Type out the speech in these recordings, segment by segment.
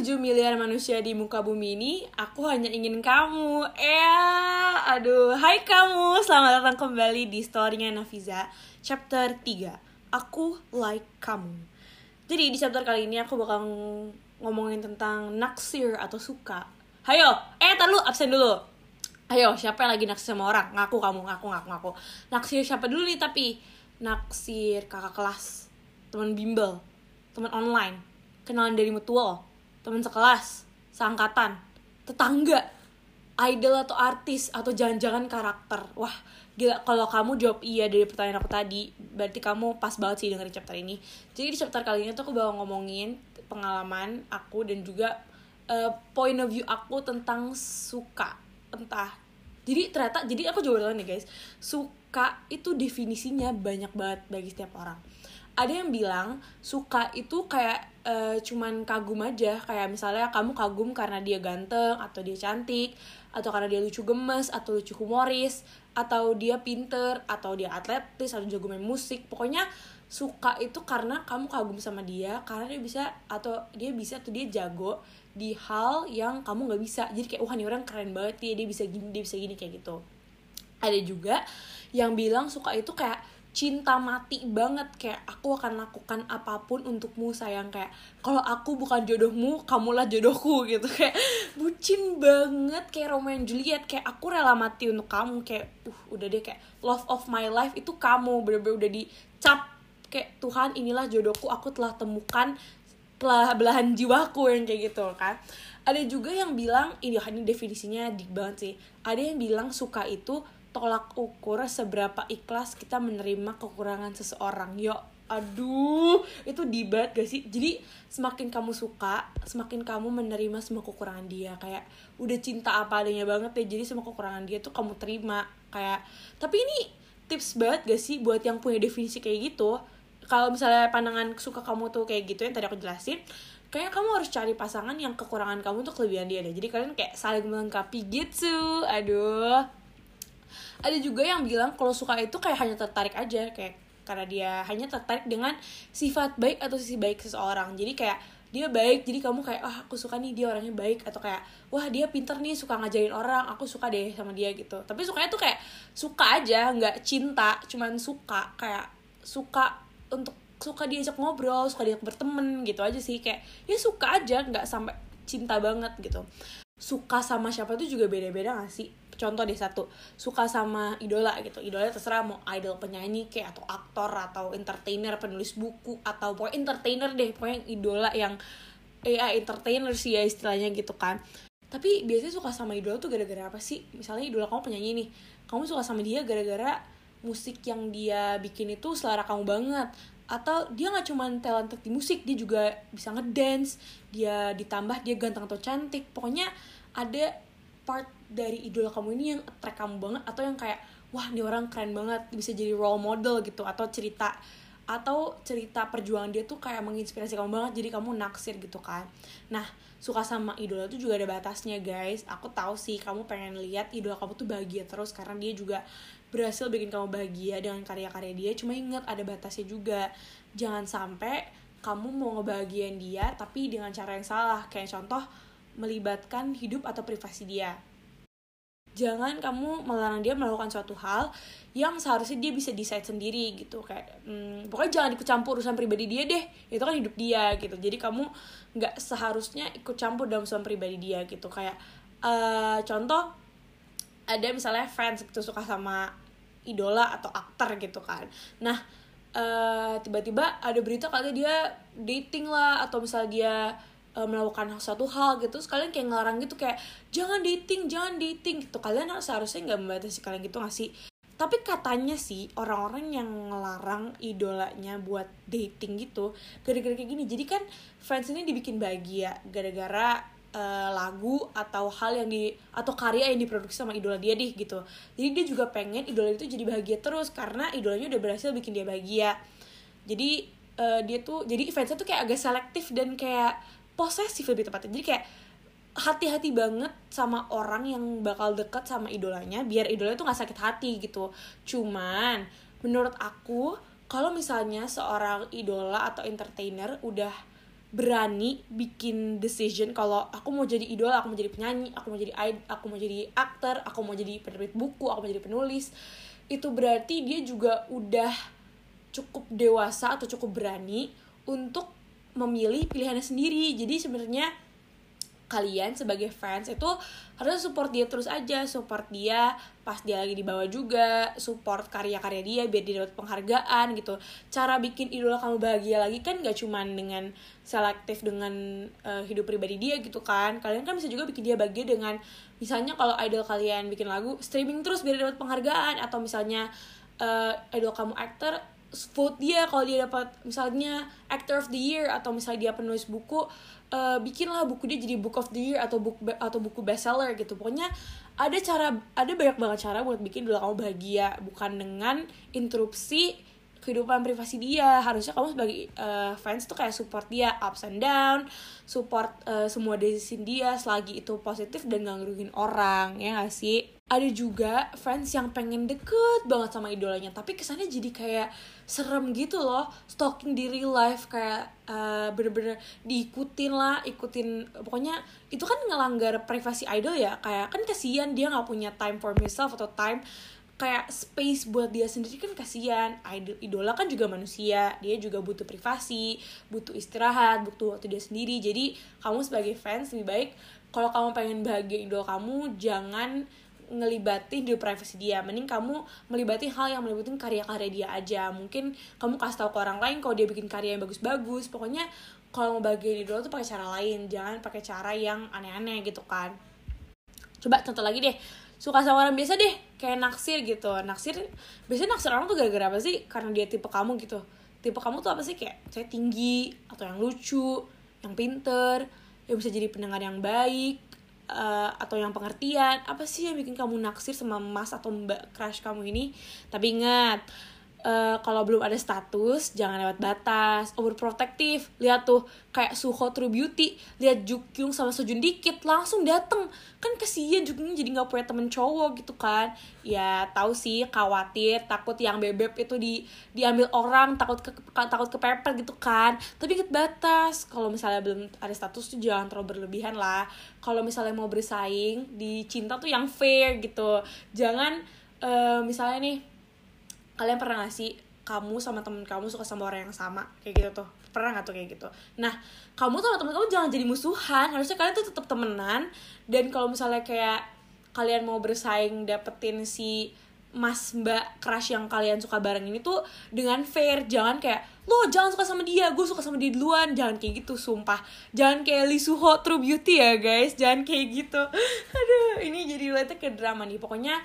7 miliar manusia di muka bumi ini, aku hanya ingin kamu. Eh, aduh. Hai kamu, selamat datang kembali di storynya Nafiza, chapter 3. Aku like kamu. Jadi di chapter kali ini aku bakal ngomongin tentang naksir atau suka. Hayo, eh tar lu absen dulu. Ayo, siapa yang lagi naksir sama orang? Ngaku kamu, ngaku, ngaku, ngaku. Naksir siapa dulu nih tapi? Naksir kakak kelas, teman bimbel, teman online, kenalan dari mutual, teman sekelas, seangkatan, tetangga, idol atau artis atau jangan-jangan karakter. Wah, gila kalau kamu jawab iya dari pertanyaan aku tadi, berarti kamu pas banget sih dengerin chapter ini. Jadi di chapter kali ini tuh aku bakal ngomongin pengalaman aku dan juga uh, point of view aku tentang suka. Entah. Jadi ternyata jadi aku jawab nih guys. Suka itu definisinya banyak banget bagi setiap orang. Ada yang bilang suka itu kayak uh, cuman kagum aja. Kayak misalnya kamu kagum karena dia ganteng atau dia cantik atau karena dia lucu gemes atau lucu humoris atau dia pinter atau dia atletis atau jago main musik. Pokoknya suka itu karena kamu kagum sama dia karena dia bisa atau dia bisa atau dia jago di hal yang kamu nggak bisa. Jadi kayak wah ini orang keren banget dia dia bisa gini dia bisa gini kayak gitu ada juga yang bilang suka itu kayak cinta mati banget. Kayak aku akan lakukan apa pun untukmu sayang. Kayak kalau aku bukan jodohmu kamulah jodohku gitu. Kayak bucin banget. Kayak Romeo and Juliet. Kayak aku rela mati untuk kamu. Kayak uh udah deh. Kayak love of my life itu kamu. Bener-bener udah dicap. Kayak Tuhan inilah jodohku. Aku telah temukan telah belahan jiwaku yang kayak gitu kan. Ada juga yang bilang ini ini definisinya dik banget sih. Ada yang bilang suka itu tolak ukur seberapa ikhlas kita menerima kekurangan seseorang. Yo aduh itu dibat gak sih? Jadi semakin kamu suka semakin kamu menerima semua kekurangan dia. Kayak udah cinta apa adanya banget ya jadi semua kekurangan dia tuh kamu terima. Kayak tapi ini tips banget gak sih buat yang punya definisi kayak gitu? Kalau misalnya pandangan suka kamu tuh kayak gitu yang tadi aku jelasin kayaknya kamu harus cari pasangan yang kekurangan kamu tuh kelebihan dia deh. Jadi kalian kayak saling melengkapi gitu. Aduh ada juga yang bilang kalau suka itu kayak hanya tertarik aja kayak karena dia hanya tertarik dengan sifat baik atau sisi baik seseorang. Jadi kayak dia baik jadi kamu kayak ah aku suka nih dia orangnya baik. Atau kayak wah dia pinter nih suka ngajarin orang aku suka deh sama dia gitu. Tapi sukanya tuh kayak suka aja nggak cinta cuman suka kayak suka untuk suka diajak ngobrol suka diajak berteman gitu aja sih. Kayak ya suka aja nggak sampai cinta banget gitu suka sama siapa tuh juga beda-beda gak sih? Contoh deh satu suka sama idola gitu. Idola terserah mau idol penyanyi kayak atau aktor atau entertainer penulis buku atau pokoknya entertainer deh. Pokoknya idola yang eh entertainer sih ya istilahnya gitu kan. Tapi biasanya suka sama idola tuh gara-gara apa sih? Misalnya idola kamu penyanyi nih kamu suka sama dia gara-gara musik yang dia bikin itu selera kamu banget atau dia nggak cuma talented di musik dia juga bisa ngedance dia ditambah dia ganteng atau cantik. Pokoknya ada part dari idola kamu ini yang attract kamu banget atau yang kayak wah ini orang keren banget bisa jadi role model gitu. Atau cerita atau cerita perjuangan dia tuh kayak menginspirasi kamu banget jadi kamu naksir gitu kan. Nah suka sama idola tuh juga ada batasnya guys. Aku tahu sih kamu pengen lihat idola kamu tuh bahagia terus karena dia juga berhasil bikin kamu bahagia dengan karya-karya dia. Cuma inget ada batasnya juga. Jangan sampai kamu mau ngebahagiain dia tapi dengan cara yang salah. Kayak contoh melibatkan hidup atau privasi dia jangan kamu melarang dia melakukan suatu hal yang seharusnya dia bisa decide sendiri gitu. Kayak hmm, pokoknya jangan ikut campur urusan pribadi dia deh. Itu kan hidup dia gitu. Jadi kamu nggak seharusnya ikut campur dalam urusan pribadi dia gitu. Kayak uh, contoh ada misalnya fans gitu suka sama idola atau aktor gitu kan. Nah uh, tiba-tiba ada berita katanya dia dating lah atau misalnya dia uh, melakukan suatu hal gitu. Terus kalian kayak ngelarang gitu kayak jangan dating jangan dating gitu. Kalian seharusnya nggak membatasi kalian gitu nggak sih? Tapi katanya sih orang-orang yang ngelarang idolanya buat dating gitu gara-gara kayak gini. Jadi kan fans ini dibikin bahagia gara-gara uh, lagu atau hal yang di atau karya yang diproduksi sama idola dia deh gitu. Jadi dia juga pengen idola itu jadi bahagia terus karena idolanya udah berhasil bikin dia bahagia. Jadi uh, dia tuh jadi fansnya tuh kayak agak selektif dan kayak posesif lebih tepatnya jadi kayak hati-hati banget sama orang yang bakal deket sama idolanya biar idolanya tuh nggak sakit hati gitu cuman menurut aku kalau misalnya seorang idola atau entertainer udah berani bikin decision kalau aku mau jadi idola, aku mau jadi penyanyi, aku mau jadi id- aku mau jadi aktor, aku mau jadi penerbit buku, aku mau jadi penulis. Itu berarti dia juga udah cukup dewasa atau cukup berani untuk memilih pilihannya sendiri. Jadi sebenarnya kalian sebagai fans itu harus support dia terus aja. Support dia pas dia lagi di bawah juga. Support karya-karya dia biar dia dapat penghargaan gitu. Cara bikin idola kamu bahagia lagi kan gak cuman dengan selektif dengan uh, hidup pribadi dia gitu kan. Kalian kan bisa juga bikin dia bahagia dengan misalnya kalau idol kalian bikin lagu streaming terus biar dapat penghargaan. Atau misalnya uh, idol kamu aktor vote dia kalau dia dapat misalnya actor of the year atau misalnya dia penulis buku uh, bikinlah buku dia jadi book of the year atau book atau buku bestseller gitu. Pokoknya ada cara ada banyak banget cara buat bikin dulu kamu bahagia. Bukan dengan interupsi kehidupan privasi dia. Harusnya kamu sebagai uh, fans tuh kayak support dia ups and down support uh, semua decision dia selagi itu positif dan gak ngerugiin orang ya gak sih? Ada juga fans yang pengen deket banget sama idolanya tapi kesannya jadi kayak serem gitu loh stalking di real life kayak uh, bener-bener diikutin lah ikutin pokoknya itu kan ngelanggar privasi idol ya kayak kan kasihan dia nggak punya time for himself atau time kayak space buat dia sendiri kan kasihan. Idol idola kan juga manusia. Dia juga butuh privasi butuh istirahat butuh waktu dia sendiri. Jadi kamu sebagai fans lebih baik kalau kamu pengen bahagia idol kamu jangan ngelibatin di privasi dia. Mending kamu melibatin hal yang melibatin karya-karya dia aja. Mungkin kamu kasih tahu ke orang lain kalau dia bikin karya yang bagus-bagus. Pokoknya kalau mau bagian idol tuh pakai cara lain. Jangan pakai cara yang aneh-aneh gitu kan. Coba contoh lagi deh suka sama orang biasa deh kayak naksir gitu. Naksir biasanya naksir orang tuh gara-gara apa sih? Karena dia tipe kamu gitu. Tipe kamu tuh apa sih? Kayak saya tinggi atau yang lucu yang pinter yang bisa jadi pendengar yang baik uh, atau yang pengertian. Apa sih yang bikin kamu naksir sama mas atau mbak crush kamu ini? Tapi ingat Uh, kalau belum ada status jangan lewat batas. Overprotective lihat tuh kayak Suho True Beauty lihat Jukyung sama Sojun dikit langsung dateng. Kan kesian Jukyung jadi nggak punya temen cowok gitu kan. Ya tahu sih khawatir takut yang bebek itu di diambil orang takut ke, takut kepepet gitu kan. Tapi inget batas kalau misalnya belum ada status tuh jangan terlalu berlebihan lah. Kalau misalnya mau bersaing di cinta tuh yang fair gitu. Jangan uh, misalnya nih kalian pernah gak sih kamu sama temen kamu suka sama orang yang sama? Kayak gitu tuh. Pernah gak tuh kayak gitu? Nah kamu sama temen kamu jangan jadi musuhan. Harusnya kalian tuh tetap temenan. Dan kalau misalnya kayak kalian mau bersaing dapetin si mas mbak crush yang kalian suka bareng ini tuh dengan fair. Jangan kayak lo jangan suka sama dia gue suka sama dia duluan. Jangan kayak gitu sumpah. Jangan kayak Lee Suho True Beauty ya guys. Jangan kayak gitu. Aduh ini jadi lihatnya ke drama nih. Pokoknya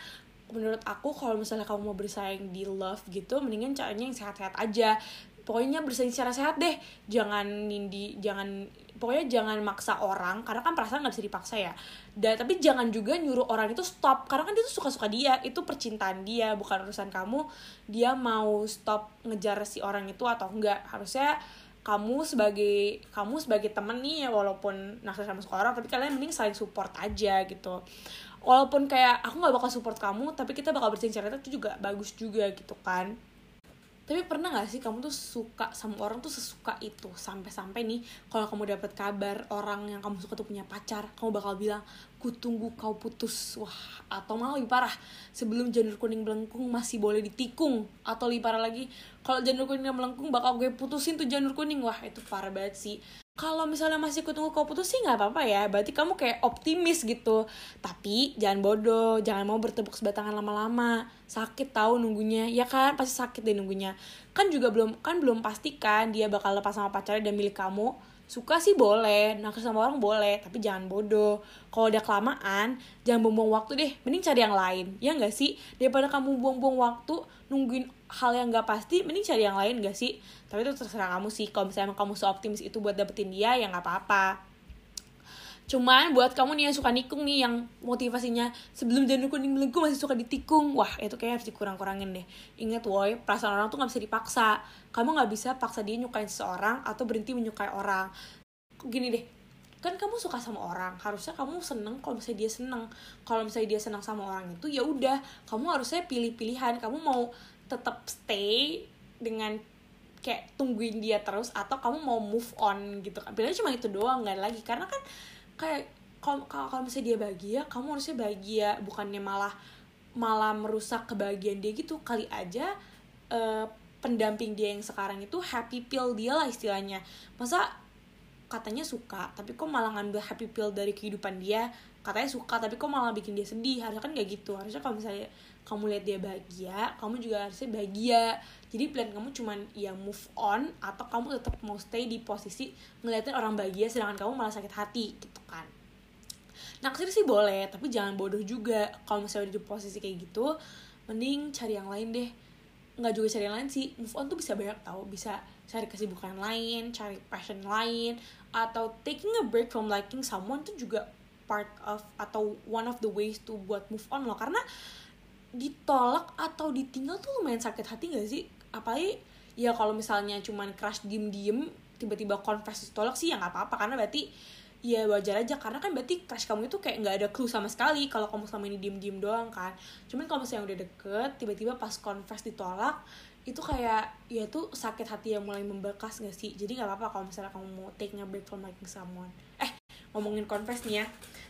menurut aku kalau misalnya kamu mau bersaing di love gitu mendingan caranya yang sehat-sehat aja. Pokoknya bersaing secara sehat deh. Jangan nindi jangan pokoknya jangan maksa orang karena kan perasaan nggak bisa dipaksa ya. Dan tapi jangan juga nyuruh orang itu stop karena kan dia tuh suka-suka dia. Itu percintaan dia bukan urusan kamu. Dia mau stop ngejar si orang itu atau enggak harusnya kamu sebagai kamu sebagai temen nih ya walaupun naksir sama seorang tapi kalian mending saling support aja gitu walaupun kayak aku nggak bakal support kamu tapi kita bakal bersaing secara itu juga bagus juga gitu kan. Tapi pernah gak sih kamu tuh suka sama orang tuh sesuka itu? Sampai-sampai nih kalau kamu dapat kabar orang yang kamu suka tuh punya pacar kamu bakal bilang ku tunggu kau putus. Wah atau malah lebih parah sebelum janur kuning melengkung masih boleh ditikung. Atau lebih parah lagi kalau janur kuning melengkung bakal gue putusin tuh janur kuning. Wah itu parah banget sih kalau misalnya masih kutunggu kau putus sih nggak apa-apa ya. Berarti kamu kayak optimis gitu. Tapi jangan bodoh. Jangan mau bertepuk sebatangan lama-lama. Sakit tahu nunggunya. Ya kan? Pasti sakit deh nunggunya. Kan juga belum kan belum pastikan dia bakal lepas sama pacarnya dan milik kamu suka sih boleh naksir sama orang boleh tapi jangan bodoh. Kalau udah kelamaan jangan buang-buang waktu deh. Mending cari yang lain ya nggak sih? Daripada kamu buang-buang waktu nungguin hal yang nggak pasti mending cari yang lain gak sih? Tapi itu terserah kamu sih. Kalau misalnya kamu seoptimis itu buat dapetin dia ya nggak apa-apa cuman buat kamu nih yang suka nikung nih yang motivasinya sebelum janur kuning melengkung masih suka ditikung. Wah itu kayak harus dikurang-kurangin deh. Ingat woi perasaan orang tuh nggak bisa dipaksa. Kamu nggak bisa paksa dia nyukain seseorang atau berhenti menyukai orang. Gini deh kan kamu suka sama orang. Harusnya kamu seneng kalau misalnya dia seneng. Kalau misalnya dia seneng sama orang itu ya udah. Kamu harusnya pilih-pilihan. Kamu mau tetap stay dengan kayak tungguin dia terus atau kamu mau move on gitu kan. Cuma itu doang nggak lagi. Karena kan kayak kalau kalau misalnya dia bahagia kamu harusnya bahagia. Bukannya malah malah merusak kebahagiaan dia gitu. Kali aja uh, pendamping dia yang sekarang itu happy pill dia lah istilahnya. Masa katanya suka tapi kok malah ngambil happy pill dari kehidupan dia? Katanya suka tapi kok malah bikin dia sedih? Harusnya kan gak gitu. Harusnya kalau misalnya kamu lihat dia bahagia kamu juga harusnya bahagia. Jadi plan kamu cuman ya move on atau kamu tetap mau stay di posisi ngeliatin orang bahagia sedangkan kamu malah sakit hati gitu kan. Naksir sih boleh tapi jangan bodoh juga. Kalau misalnya di posisi kayak gitu mending cari yang lain deh. Nggak juga cari yang lain sih. Move on tuh bisa banyak tau. Bisa cari kesibukan lain cari passion lain atau taking a break from liking someone tuh juga part of atau one of the ways to buat move on loh. Karena ditolak atau ditinggal tuh lumayan sakit hati gak sih? Apalagi ya kalau misalnya cuman crush diem diem tiba-tiba confess ditolak sih ya nggak apa-apa. Karena berarti ya wajar aja. Karena kan berarti crush kamu itu kayak nggak ada clue sama sekali kalau kamu selama ini diem diem doang kan. Cuman kalau misalnya udah deket tiba-tiba pas confess ditolak itu kayak ya tuh sakit hati yang mulai membekas gak sih? Jadi nggak apa-apa kalau misalnya kamu mau take a break from liking someone. Eh ngomongin confess nih ya.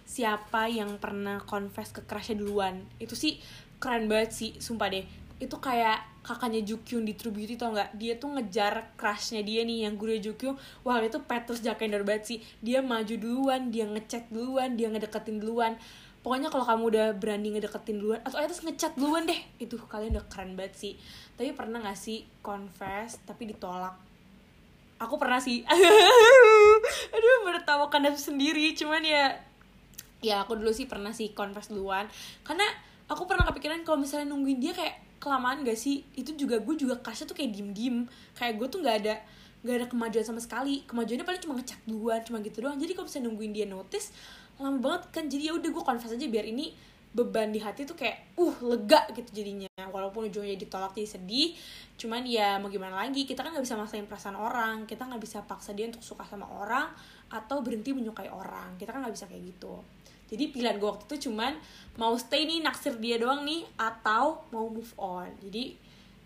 Siapa yang pernah confess ke crushnya duluan? Itu sih keren banget sih sumpah deh. Itu kayak kakaknya Jukyun di True Beauty tau nggak? Dia tuh ngejar crushnya dia nih yang guru Jukyun. Wah itu Petrus Jakender banget sih. Dia maju duluan dia ngechat duluan dia ngedeketin duluan. Pokoknya kalau kamu udah berani ngedeketin duluan atau atas ngechat duluan deh. Itu kalian udah keren banget sih. Tapi pernah gak sih confess tapi ditolak? Aku pernah sih. Aduh menertawakan diri sendiri. Cuman ya ya aku dulu sih pernah sih confess duluan. Karena aku pernah kepikiran kalau misalnya nungguin dia kayak kelamaan gak sih? Itu juga gue juga kasih tuh kayak diem diem kayak gue tuh nggak ada nggak ada kemajuan sama sekali. Kemajuannya paling cuma ngecek duluan cuma gitu doang. Jadi kalau misalnya nungguin dia notice lama banget kan. Jadi ya udah gue confess aja biar ini beban di hati tuh kayak uh lega gitu jadinya. Walaupun ujungnya ditolak jadi sedih cuman ya mau gimana lagi? Kita kan nggak bisa maksain perasaan orang. Kita nggak bisa paksa dia untuk suka sama orang atau berhenti menyukai orang. Kita kan nggak bisa kayak gitu. Jadi pilihan gue waktu itu cuman mau stay nih naksir dia doang nih atau mau move on. Jadi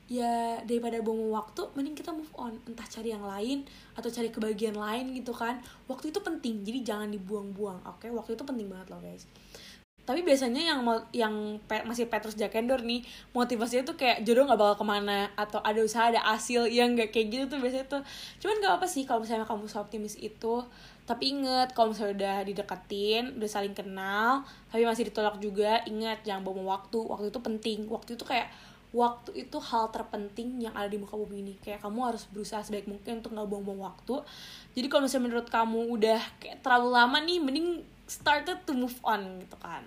ya daripada buang waktu mending kita move on. Entah cari yang lain atau cari kebahagiaan lain gitu kan. Waktu itu penting jadi jangan dibuang-buang oke? Okay? waktu itu penting banget loh guys tapi biasanya yang yang pe, masih Petrus Jakendor nih motivasinya tuh kayak jodoh nggak bakal ke mana atau ada usaha ada hasil yang nggak? Kayak gitu tuh biasanya tuh. Cuman nggak apa sih kalau misalnya kamu optimis itu. Tapi inget kalau misalnya udah dideketin udah saling kenal tapi masih ditolak juga inget jangan bawa waktu. Waktu itu penting. Waktu itu kayak waktu itu hal terpenting yang ada di muka bumi ini. Kayak kamu harus berusaha sebaik mungkin untuk nggak buang-buang waktu. Jadi kalau misalnya menurut kamu udah kayak terlalu lama nih mending started to move on gitu kan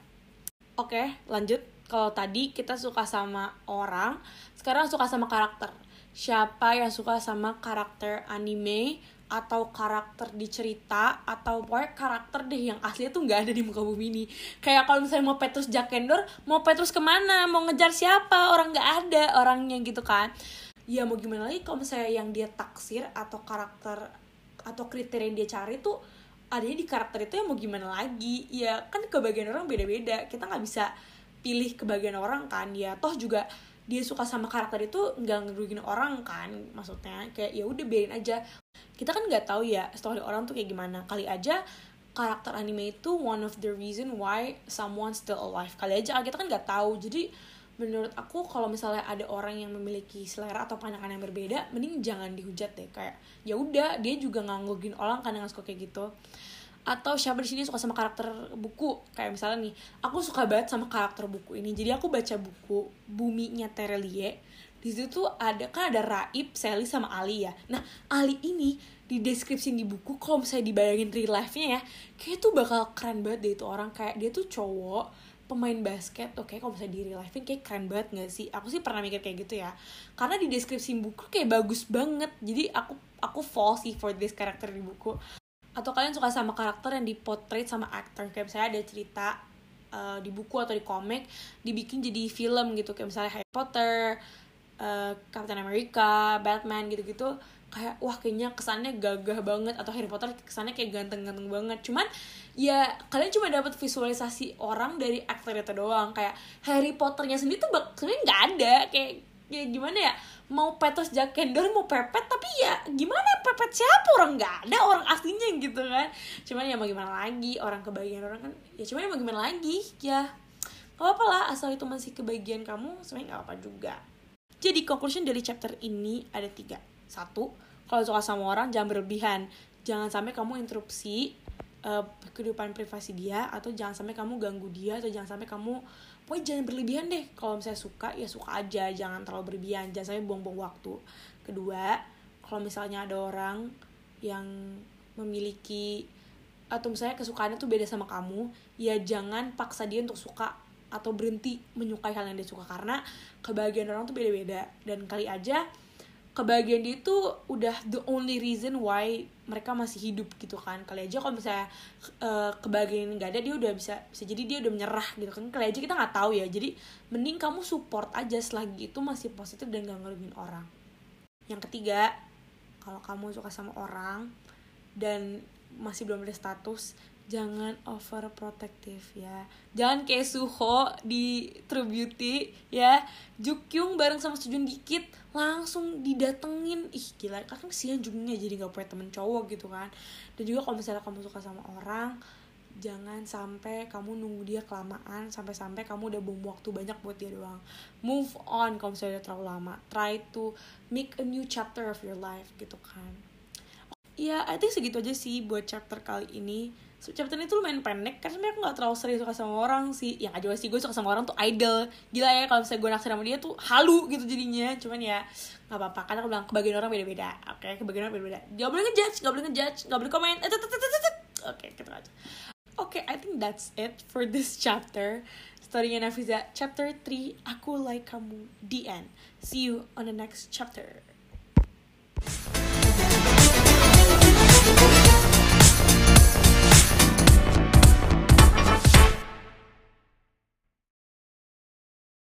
oke lanjut. Kalau tadi kita suka sama orang sekarang suka sama karakter. Siapa yang suka sama karakter anime atau karakter di cerita atau pokoknya karakter deh yang aslinya tuh nggak ada di muka bumi ini. Kayak kalau misalnya mau Petrus Jakendor mau Petrus ke mana? Mau ngejar siapa? Orang nggak ada orangnya gitu kan. Ya mau gimana lagi kalau misalnya yang dia taksir atau karakter atau kriteria yang dia cari tuh adanya di karakter itu ya mau gimana lagi? Ya kan kebagian orang beda-beda. Kita nggak bisa pilih kebagian orang kan. Ya toh juga dia suka sama karakter itu nggak ngerugin orang kan maksudnya. Kayak ya udah biarin aja. Kita kan nggak tahu ya story orang tuh kayak gimana. Kali aja karakter anime itu one of the reason why someone still alive. Kali aja kita kan nggak tahu. Jadi menurut aku kalau misalnya ada orang yang memiliki selera atau pandangan yang berbeda mending jangan dihujat deh. Kayak ya udah dia juga nganggugin orang kan dengan suka kayak gitu. Atau siapa di sini suka sama karakter buku? Kayak misalnya nih aku suka banget sama karakter buku ini. Jadi aku baca buku buminya Terelie. Di situ tuh ada kan ada Raib, Sally sama Ali ya. Nah Ali ini di deskripsi di buku kalau misalnya dibayangin real life-nya ya kayak tuh bakal keren banget deh itu orang. Kayak dia tuh cowok pemain basket oke okay, kalau misalnya di real life kayak keren banget gak sih? Aku sih pernah mikir kayak gitu ya. Karena di deskripsi buku kayak bagus banget. Jadi aku aku fall sih for this karakter di buku. Atau kalian suka sama karakter yang dipotret sama aktor kayak misalnya ada cerita uh, di buku atau di komik dibikin jadi film gitu. Kayak misalnya Harry Potter, uh, Captain America, Batman gitu-gitu kayak wah kayaknya kesannya gagah banget atau Harry Potter kesannya kayak ganteng-ganteng banget. Cuman ya kalian cuma dapat visualisasi orang dari aktor itu doang. Kayak Harry Potternya sendiri tuh sebenarnya nggak ada. Kayak ya gimana ya? Mau Petrus Jack Kendor mau pepet tapi ya gimana? Pepet siapa? Orang nggak ada orang aslinya gitu kan. Cuman ya mau gimana lagi? Orang kebagian orang kan ya cuman ya mau gimana lagi? Ya gak apa lah asal itu masih kebagian kamu sebenarnya gak apa juga. Jadi conclusion dari chapter ini ada tiga satu kalau suka sama orang jangan berlebihan. Jangan sampai kamu interupsi uh, kehidupan privasi dia atau jangan sampai kamu ganggu dia atau jangan sampai kamu pokoknya jangan berlebihan deh. Kalau misalnya suka ya suka aja jangan terlalu berlebihan jangan sampai buang-buang waktu. Kedua kalau misalnya ada orang yang memiliki atau misalnya kesukaannya tuh beda sama kamu ya jangan paksa dia untuk suka atau berhenti menyukai hal yang dia suka. Karena kebahagiaan orang tuh beda-beda. Dan kali aja kebahagiaan dia itu udah the only reason why mereka masih hidup gitu kan. Kali aja kalau misalnya uh, kebahagiaan nggak ada dia udah bisa bisa jadi dia udah menyerah gitu kan. Kali aja kita nggak tahu ya. Jadi mending kamu support aja selagi itu masih positif dan gak ngerugiin orang. Yang ketiga kalau kamu suka sama orang dan masih belum ada status jangan overprotective ya. Jangan kayak Suho di True Beauty ya. Jukyung bareng sama Sejun dikit langsung didatengin. Ih gila. Kan kesian Jungnya jadi nggak punya temen cowok gitu kan. Dan juga kalau misalnya kamu suka sama orang jangan sampai kamu nunggu dia kelamaan sampai-sampai kamu udah buang waktu banyak buat dia doang. Move on kalau misalnya udah terlalu lama. Try to make a new chapter of your life gitu kan. Ya I think segitu aja sih buat chapter kali ini chapter ini tuh lumayan pendek karena sebenarnya aku gak terlalu serius suka sama orang sih. Yang aja sih gue suka sama orang tuh idol. Gila ya kalau misalnya gue naksir sama dia tuh halu gitu jadinya. Cuman ya nggak apa-apa karena aku bilang kebagian orang beda-beda. Oke okay? kebagian orang beda-beda. Gak boleh ngejudge gak boleh ngejudge gak boleh komen. Eh, oke kita aja. Oke I think that's it for this chapter. Storynya Nafiza. Chapter 3 aku like kamu. The end see you on the next chapter